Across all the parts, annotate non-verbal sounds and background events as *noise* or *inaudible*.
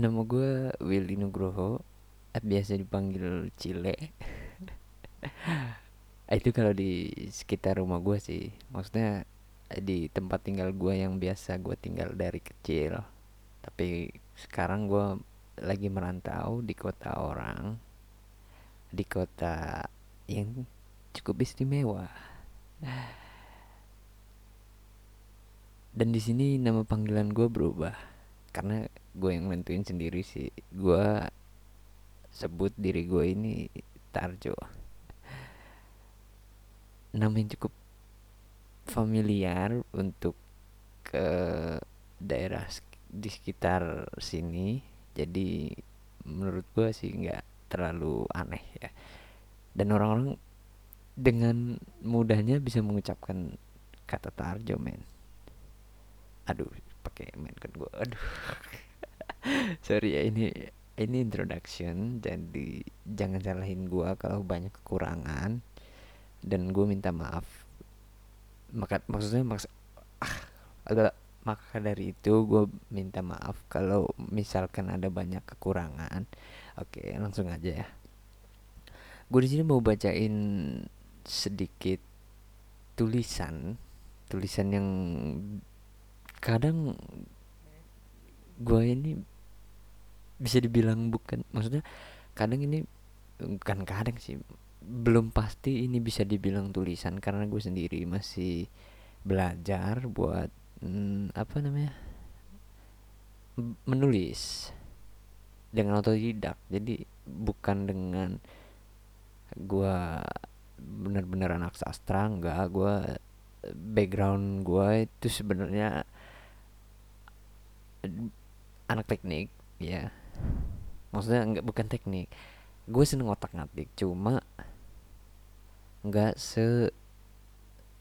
Nama gue Willy Nugroho. Eh, Biasa dipanggil Cile. Itu kalau di sekitar rumah gue sih. Maksudnya di tempat tinggal gue yang biasa gue tinggal dari kecil. Tapi sekarang gue lagi merantau di kota orang. Di kota yang cukup istimewa. Dan di sini nama panggilan gue berubah karena gue yang nentuin sendiri sih. Gue sebut diri gue ini Tarjo. Nama cukup familiar untuk ke daerah di sekitar sini. Jadi menurut gue sih nggak terlalu aneh ya. Dan orang-orang dengan mudahnya bisa mengucapkan kata Tarjo men. Aduh pakai main kan gue aduh. *laughs* Sorry ya ini ini introduction. Jadi jangan salahin gue kalau banyak kekurangan. Dan gue minta maaf. Maka maksudnya maks ah, agak maka dari itu gue minta maaf kalau misalkan ada banyak kekurangan. Oke langsung aja ya. Gue di sini mau bacain sedikit tulisan tulisan yang kadang gue ini bisa dibilang bukan maksudnya kadang ini bukan kadang sih belum pasti ini bisa dibilang tulisan karena gue sendiri masih belajar buat hmm, apa namanya menulis dengan otodidak. Jadi bukan dengan gue benar-benar anak sastra enggak gue background gue itu sebenarnya anak teknik ya. Maksudnya nggak bukan teknik. Gue seneng otak ngatik cuma nggak se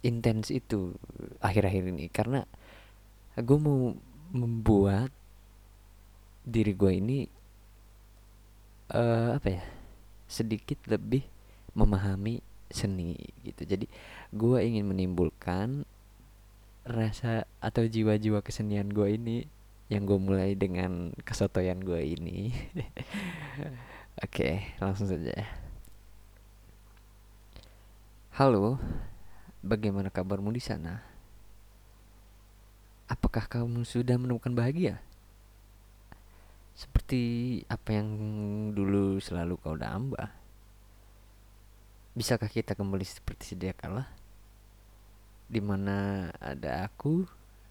intens itu akhir-akhir ini. Karena gue mau membuat diri gue ini uh, apa ya sedikit lebih memahami seni gitu. Jadi gue ingin menimbulkan rasa atau jiwa-jiwa kesenian gue ini yang gue mulai dengan kesotoyan gue ini. *laughs* Oke okay, langsung saja. Halo bagaimana kabarmu di sana? Apakah kamu sudah menemukan bahagia? Seperti apa yang dulu selalu kau damba bisakah kita kembali seperti sedia kala? Di mana ada aku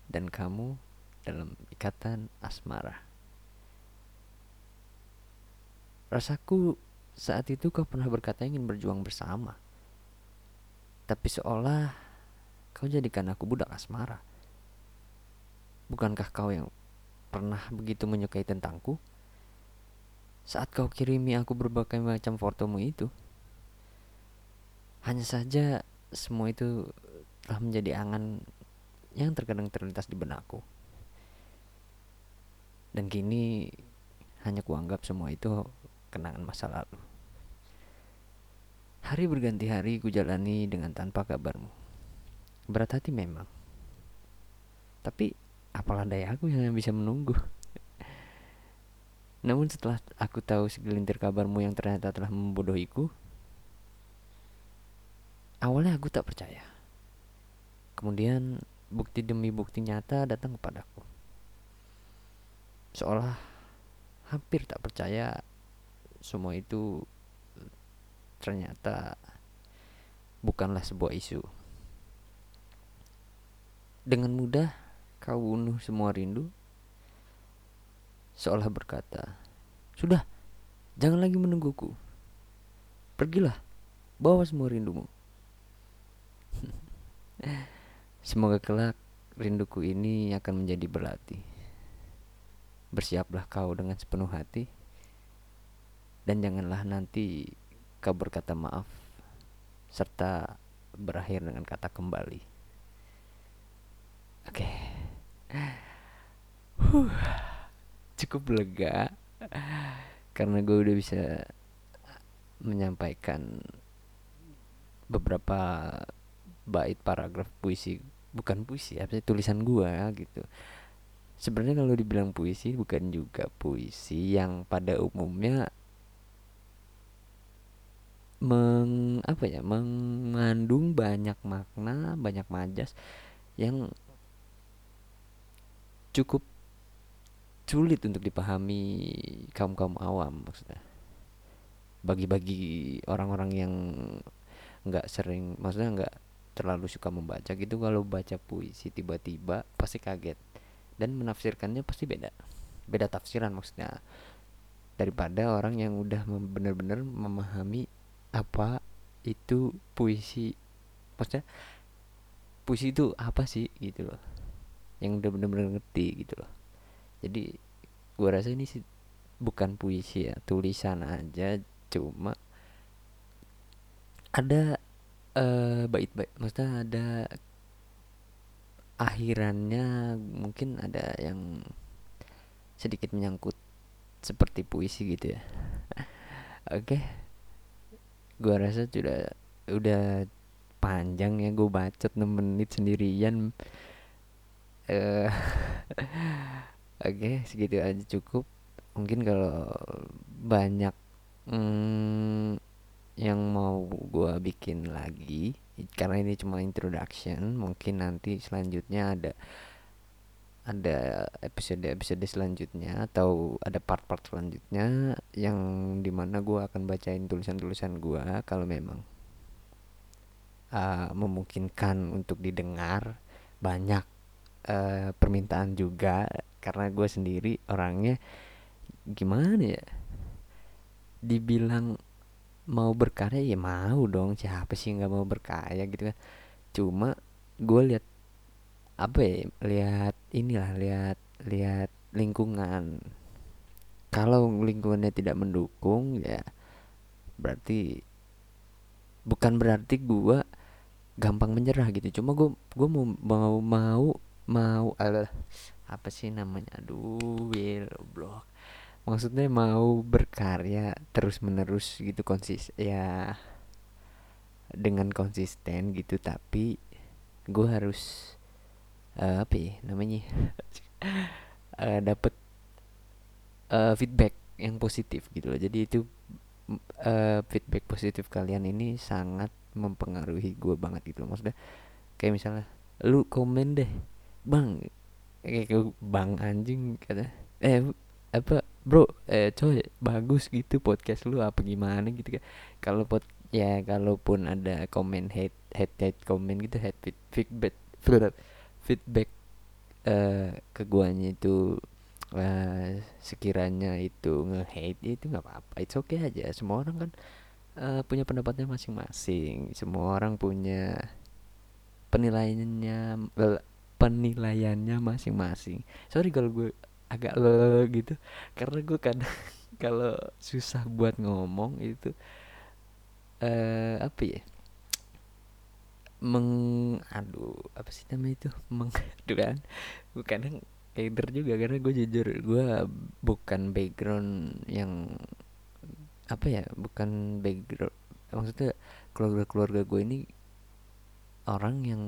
dan kamu dalam ikatan asmara. Rasaku saat itu kau pernah berkata ingin berjuang bersama. Tapi seolah kau jadikan aku budak asmara. Bukankah kau yang pernah begitu menyukai tentangku? Saat kau kirimi aku berbagai macam fotomu itu. Hanya saja semua itu telah menjadi angan yang terkadang terlintas di benakku. Dan kini hanya kuanggap semua itu kenangan masa lalu. Hari berganti hari ku jalani dengan tanpa kabarmu. Berat hati memang. Tapi apalah daya aku yang bisa menunggu. *laughs* Namun setelah aku tahu segelintir kabarmu yang ternyata telah membodohiku, awalnya aku tak percaya. Kemudian bukti demi bukti nyata datang kepadaku seolah hampir tak percaya semua itu ternyata bukanlah sebuah isu. Dengan mudah kau bunuh semua rindu, seolah berkata, "Sudah, jangan lagi menungguku. Pergilah, bawa semua rindumu." *laughs* Semoga kelak rinduku ini akan menjadi berlatih. Bersiaplah kau dengan sepenuh hati dan janganlah nanti kau berkata maaf serta berakhir dengan kata kembali. Oke. Okay. Huh, cukup lega karena gue udah bisa menyampaikan beberapa bait paragraf puisi bukan puisi apa sih tulisan gue gitu sebenarnya kalau dibilang puisi bukan juga puisi yang pada umumnya meng apa ya mengandung banyak makna banyak majas yang cukup sulit untuk dipahami kaum kaum awam maksudnya. Bagi-bagi orang-orang yang nggak sering maksudnya nggak terlalu suka membaca gitu kalau baca puisi tiba-tiba pasti kaget dan menafsirkannya pasti beda. Beda tafsiran maksudnya. Daripada orang yang udah benar-benar memahami apa itu puisi. Maksudnya puisi itu apa sih? Gitu loh. Yang udah benar-benar ngerti gitu loh. Jadi gue rasa ini sih bukan puisi ya. Tulisan aja cuma ada uh, bait-bait. Maksudnya ada akhirannya mungkin ada yang sedikit menyangkut seperti puisi gitu ya. *laughs* Oke. Okay. gua rasa sudah udah panjang ya gue bacot 6 menit sendirian. Uh, *laughs* oke okay, segitu aja cukup. Mungkin kalau banyak hmm, yang mau gue bikin lagi karena ini cuma introduction mungkin nanti selanjutnya ada ada episode-episode selanjutnya atau ada part-part selanjutnya yang di mana gue akan bacain tulisan-tulisan gue kalau memang uh, memungkinkan untuk didengar banyak uh, permintaan juga. Karena gue sendiri orangnya gimana ya? Dibilang mau berkarya ya mau dong. Siapa sih nggak mau berkarya gitu kan? Cuma gue lihat apa ya lihat inilah lihat lihat lingkungan. Kalau lingkungannya tidak mendukung ya berarti bukan berarti gue gampang menyerah gitu. Cuma gue gue mau mau mau mau apa sih namanya? Aduh blog maksudnya mau berkarya terus menerus gitu konsis ya dengan konsisten gitu tapi gue harus uh, apa ya namanya uh, *laughs* dapet uh, feedback yang positif gitu loh. Jadi itu uh, feedback positif kalian ini sangat mempengaruhi gue banget gitu loh. Maksudnya kayak misalnya lu komen deh bang. Kayak bang anjing kata eh apa bro eh coy bagus gitu podcast lu apa gimana gitu kan. Kalau pot ya kalaupun ada komen hate hate hate komen gitu hate feedback feedback uh, ke guanya itu uh, sekiranya itu nge-hate itu nggak apa-apa. It's okay aja. Semua orang kan uh, punya pendapatnya masing-masing. Semua orang punya penilaiannya penilaiannya masing-masing. Sorry kalau gue agak lo gitu. Karena gue kadang *laughs* kalau susah buat ngomong itu eh uh, apa ya? Meng aduh apa sih namanya itu? Meng *laughs* aduh kan. Gue kadang keder juga karena gue jujur gue bukan background yang apa ya bukan background maksudnya keluarga keluarga gue ini orang yang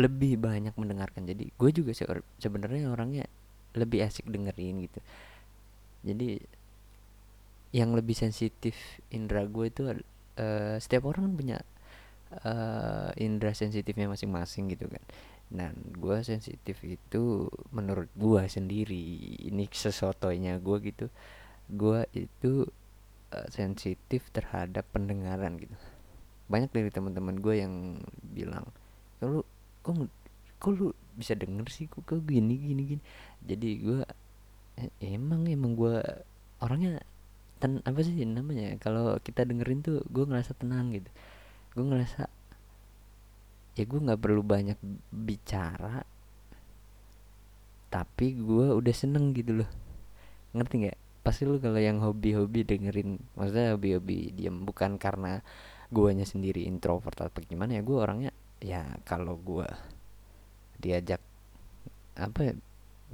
lebih banyak mendengarkan. Jadi gue juga sebenarnya orangnya lebih asik dengerin gitu. Jadi yang lebih sensitif indera gue itu uh, setiap orang kan punya uh, indera sensitifnya masing-masing gitu kan. Dan gue sensitif itu menurut gue sendiri ini sesotonya gue gitu gue itu uh, sensitif terhadap pendengaran gitu. Banyak dari teman-teman gue yang bilang lu kok kok lu bisa denger sih? Kok, kok gini gini gini? Jadi gue emang emang gue orangnya ten apa sih namanya? Kalau kita dengerin tuh gue ngerasa tenang gitu. Gue ngerasa ya gue nggak perlu banyak bicara tapi gue udah seneng gitu loh. Ngerti nggak? Pasti lu kalau yang hobi-hobi dengerin maksudnya hobi-hobi diam bukan karena guanya sendiri introvert atau gimana ya gue orangnya ya kalau gue diajak apa ya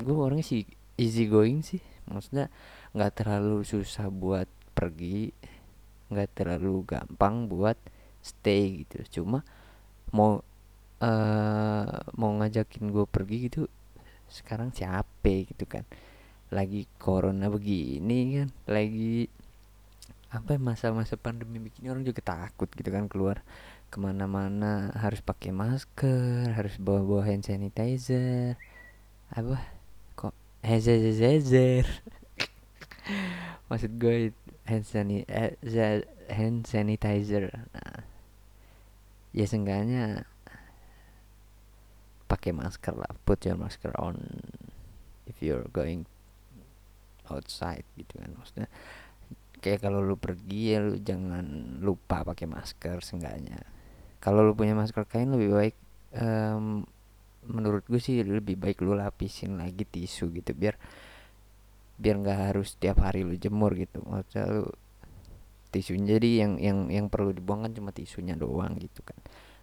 gue orangnya sih easy going sih. Maksudnya nggak terlalu susah buat pergi nggak terlalu gampang buat stay gitu. Cuma mau uh, mau ngajakin gue pergi gitu sekarang siapa gitu kan. Lagi corona begini kan lagi apa masa-masa pandemi begini orang juga takut gitu kan keluar ke mana-mana harus pakai masker harus bawa-bawa hand sanitizer. Apa? Kok hand *laughs* maksud gue hand sanitizer hand sanitizer. Nah, ya seenggaknya pakai masker lah put your masker on if you're going outside gitu kan maksudnya. Kayak kalau lu pergi ya lu jangan lupa pakai masker seenggaknya kalau lu punya masker kain lebih baik um, menurut gue sih lebih baik lu lapisin lagi tisu gitu biar biar nggak harus tiap hari lu jemur gitu. Maksudnya lu tisunya jadi yang yang yang perlu dibuang kan cuma tisunya doang gitu kan.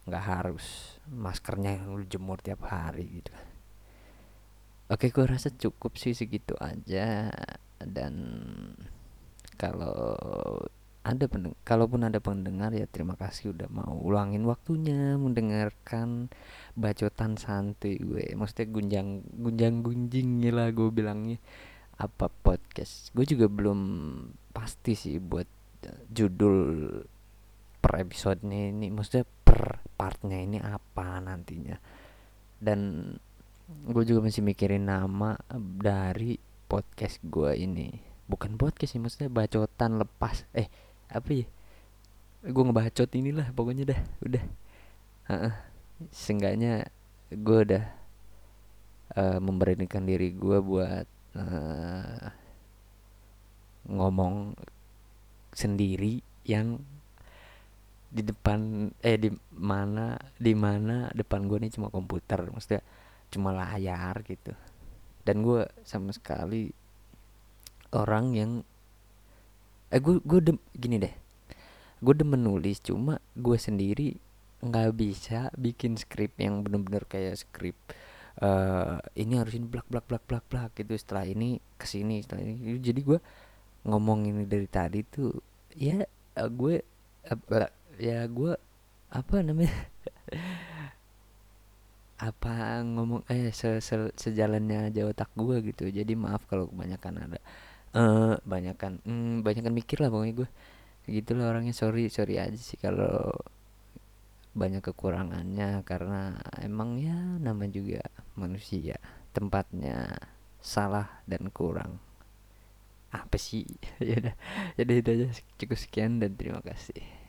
Nggak harus maskernya yang lu jemur tiap hari gitu kan. Oke gue rasa cukup sih segitu aja. Dan kalau ada pendeng kalaupun ada pendengar ya terima kasih udah mau ulangin waktunya mendengarkan bacotan santuy gue. Maksudnya gunjang gunjang gunjing lah gue bilangnya. Apa podcast? Gue juga belum pasti sih buat judul per episode ini. Maksudnya per partnya ini apa nantinya. Dan gue juga masih mikirin nama dari podcast gue ini. Bukan podcast sih maksudnya bacotan lepas. Eh apa ya? Gue ngebacot inilah pokoknya dah udah. Uh, seenggaknya gue udah uh, memberanikan diri gue buat uh, ngomong sendiri yang di depan eh di mana di mana depan gue nih cuma komputer maksudnya cuma layar gitu. Dan gue sama sekali orang yang eh gue gue dem, gini deh. Gue demen nulis cuma gue sendiri nggak bisa bikin skrip yang bener-bener kayak skrip uh, ini harus ini blak blak blak blak blak gitu. Setelah ini ke sini setelah ini jadi gue ngomong ini dari tadi tuh ya uh, gue uh, ya gue apa namanya *laughs* apa ngomong eh se, se sejalannya aja otak gue gitu. Jadi maaf kalau kebanyakan ada uh, banyakan hmm, banyakan mikir lah pokoknya gue gitulah orangnya. Sorry sorry aja sih kalau banyak kekurangannya. Karena emang ya nama juga manusia. Tempatnya salah dan kurang. Apa sih? *laughs* Ya udah. Jadi itu aja. Cukup sekian dan terima kasih